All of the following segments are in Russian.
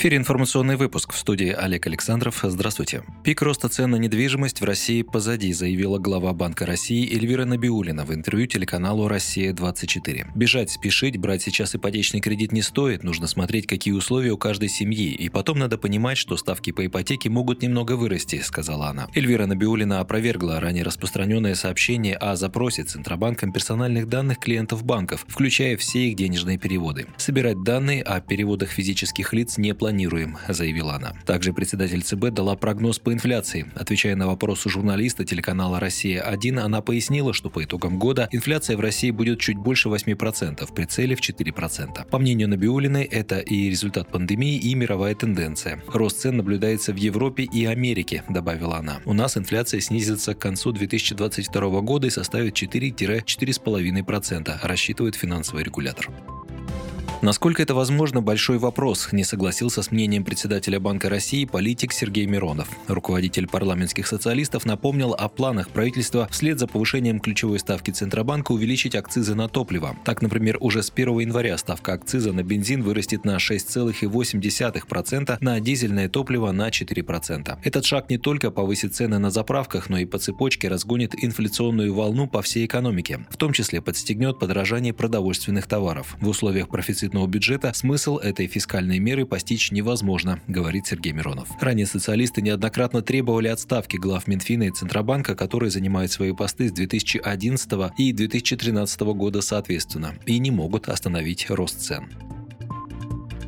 Эфире информационный выпуск в студии Олег Александров. Здравствуйте. Пик роста цен на недвижимость в России позади, заявила глава Банка России Эльвира Набиулина в интервью телеканалу «Россия-24». Бежать, спешить, брать сейчас ипотечный кредит не стоит, нужно смотреть, какие условия у каждой семьи, и потом надо понимать, что ставки по ипотеке могут немного вырасти, сказала она. Эльвира Набиулина опровергла ранее распространенное сообщение о запросе Центробанком персональных данных клиентов банков, включая все их денежные переводы. Собирать данные о переводах физических лиц не не планируем, заявила она. Также председатель ЦБ дала прогноз по инфляции. Отвечая на вопрос журналиста телеканала «Россия-1», она пояснила, что по итогам года инфляция в России будет чуть больше 8%, при цели в 4%. По мнению Набиулиной, это и результат пандемии, и мировая тенденция. Рост цен наблюдается в Европе и Америке, добавила она. У нас инфляция снизится к концу 2022 года и составит 4-4,5%, рассчитывает финансовый регулятор. Насколько это возможно, большой вопрос, не согласился с мнением председателя Банка России политик Сергей Миронов. Руководитель парламентских социалистов напомнил о планах правительства вслед за повышением ключевой ставки Центробанка увеличить акцизы на топливо. Так, например, уже с 1 января ставка акциза на бензин вырастет на 6,8%, на дизельное топливо на 4%. Этот шаг не только повысит цены на заправках, но и по цепочке разгонит инфляционную волну по всей экономике, в том числе подстегнет подорожание продовольственных товаров. В условиях профицита дефицитного бюджета, смысл этой фискальной меры постичь невозможно, говорит Сергей Миронов. Ранее социалисты неоднократно требовали отставки глав Минфина и Центробанка, которые занимают свои посты с 2011 и 2013 года соответственно, и не могут остановить рост цен.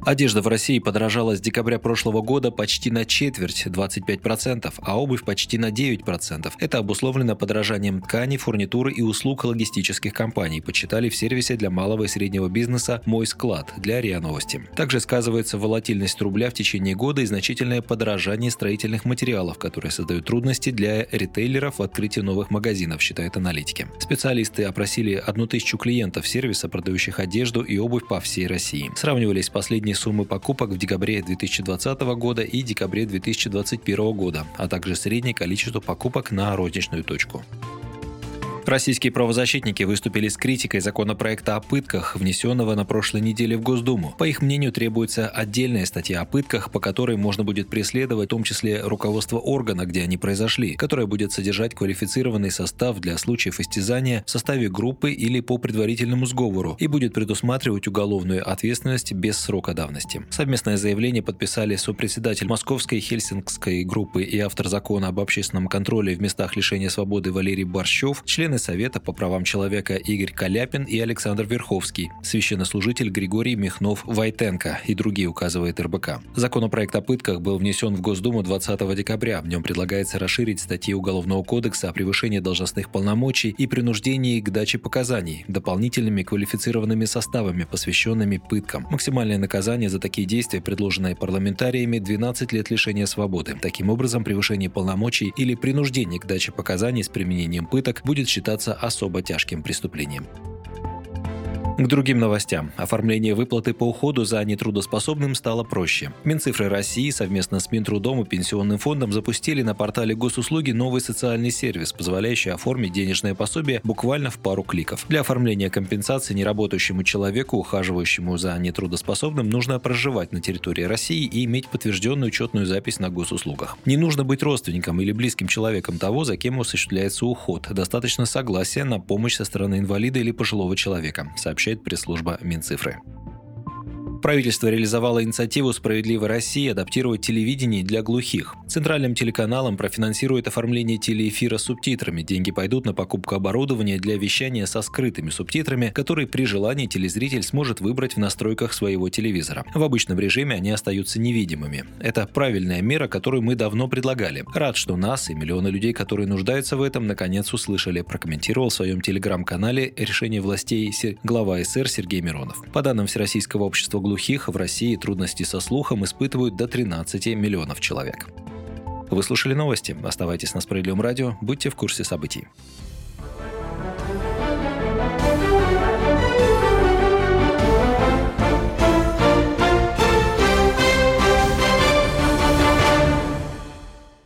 Одежда в России подорожала с декабря прошлого года почти на четверть, 25%, а обувь почти на 9%. Это обусловлено подорожанием ткани, фурнитуры и услуг логистических компаний, почитали в сервисе для малого и среднего бизнеса «Мой склад» для РИА Новости. Также сказывается волатильность рубля в течение года и значительное подорожание строительных материалов, которые создают трудности для ритейлеров в открытии новых магазинов, считают аналитики. Специалисты опросили одну тысячу клиентов сервиса, продающих одежду и обувь по всей России. Сравнивались последние средней суммы покупок в декабре 2020 года и декабре 2021 года, а также среднее количество покупок на розничную точку. Российские правозащитники выступили с критикой законопроекта о пытках, внесенного на прошлой неделе в Госдуму. По их мнению, требуется отдельная статья о пытках, по которой можно будет преследовать в том числе руководство органа, где они произошли, которая будет содержать квалифицированный состав для случаев истязания в составе группы или по предварительному сговору и будет предусматривать уголовную ответственность без срока давности. Совместное заявление подписали сопредседатель Московской Хельсинкской группы и автор закона об общественном контроле в местах лишения свободы Валерий Борщев, член члены Совета по правам человека Игорь Каляпин и Александр Верховский, священнослужитель Григорий Михнов-Вайтенко и другие, указывает РБК. Законопроект о пытках был внесен в Госдуму 20 декабря. В нем предлагается расширить статьи Уголовного кодекса о превышении должностных полномочий и принуждении к даче показаний дополнительными квалифицированными составами, посвященными пыткам. Максимальное наказание за такие действия, предложенное парламентариями, 12 лет лишения свободы. Таким образом, превышение полномочий или принуждение к даче показаний с применением пыток будет считаться считаться особо тяжким преступлением. К другим новостям. Оформление выплаты по уходу за нетрудоспособным стало проще. Минцифры России совместно с Минтрудом и Пенсионным фондом запустили на портале госуслуги новый социальный сервис, позволяющий оформить денежное пособие буквально в пару кликов. Для оформления компенсации неработающему человеку, ухаживающему за нетрудоспособным, нужно проживать на территории России и иметь подтвержденную учетную запись на госуслугах. Не нужно быть родственником или близким человеком того, за кем осуществляется уход. Достаточно согласия на помощь со стороны инвалида или пожилого человека, сообщает сообщает пресс-служба Минцифры. Правительство реализовало инициативу «Справедливая Россия» адаптировать телевидение для глухих. Центральным телеканалам профинансирует оформление телеэфира с субтитрами. Деньги пойдут на покупку оборудования для вещания со скрытыми субтитрами, которые при желании телезритель сможет выбрать в настройках своего телевизора. В обычном режиме они остаются невидимыми. Это правильная мера, которую мы давно предлагали. Рад, что нас и миллионы людей, которые нуждаются в этом, наконец услышали, прокомментировал в своем телеграм-канале решение властей глава СР Сергей Миронов. По данным Всероссийского общества глухих, глухих в России трудности со слухом испытывают до 13 миллионов человек. Вы слушали новости. Оставайтесь на Справедливом радио. Будьте в курсе событий.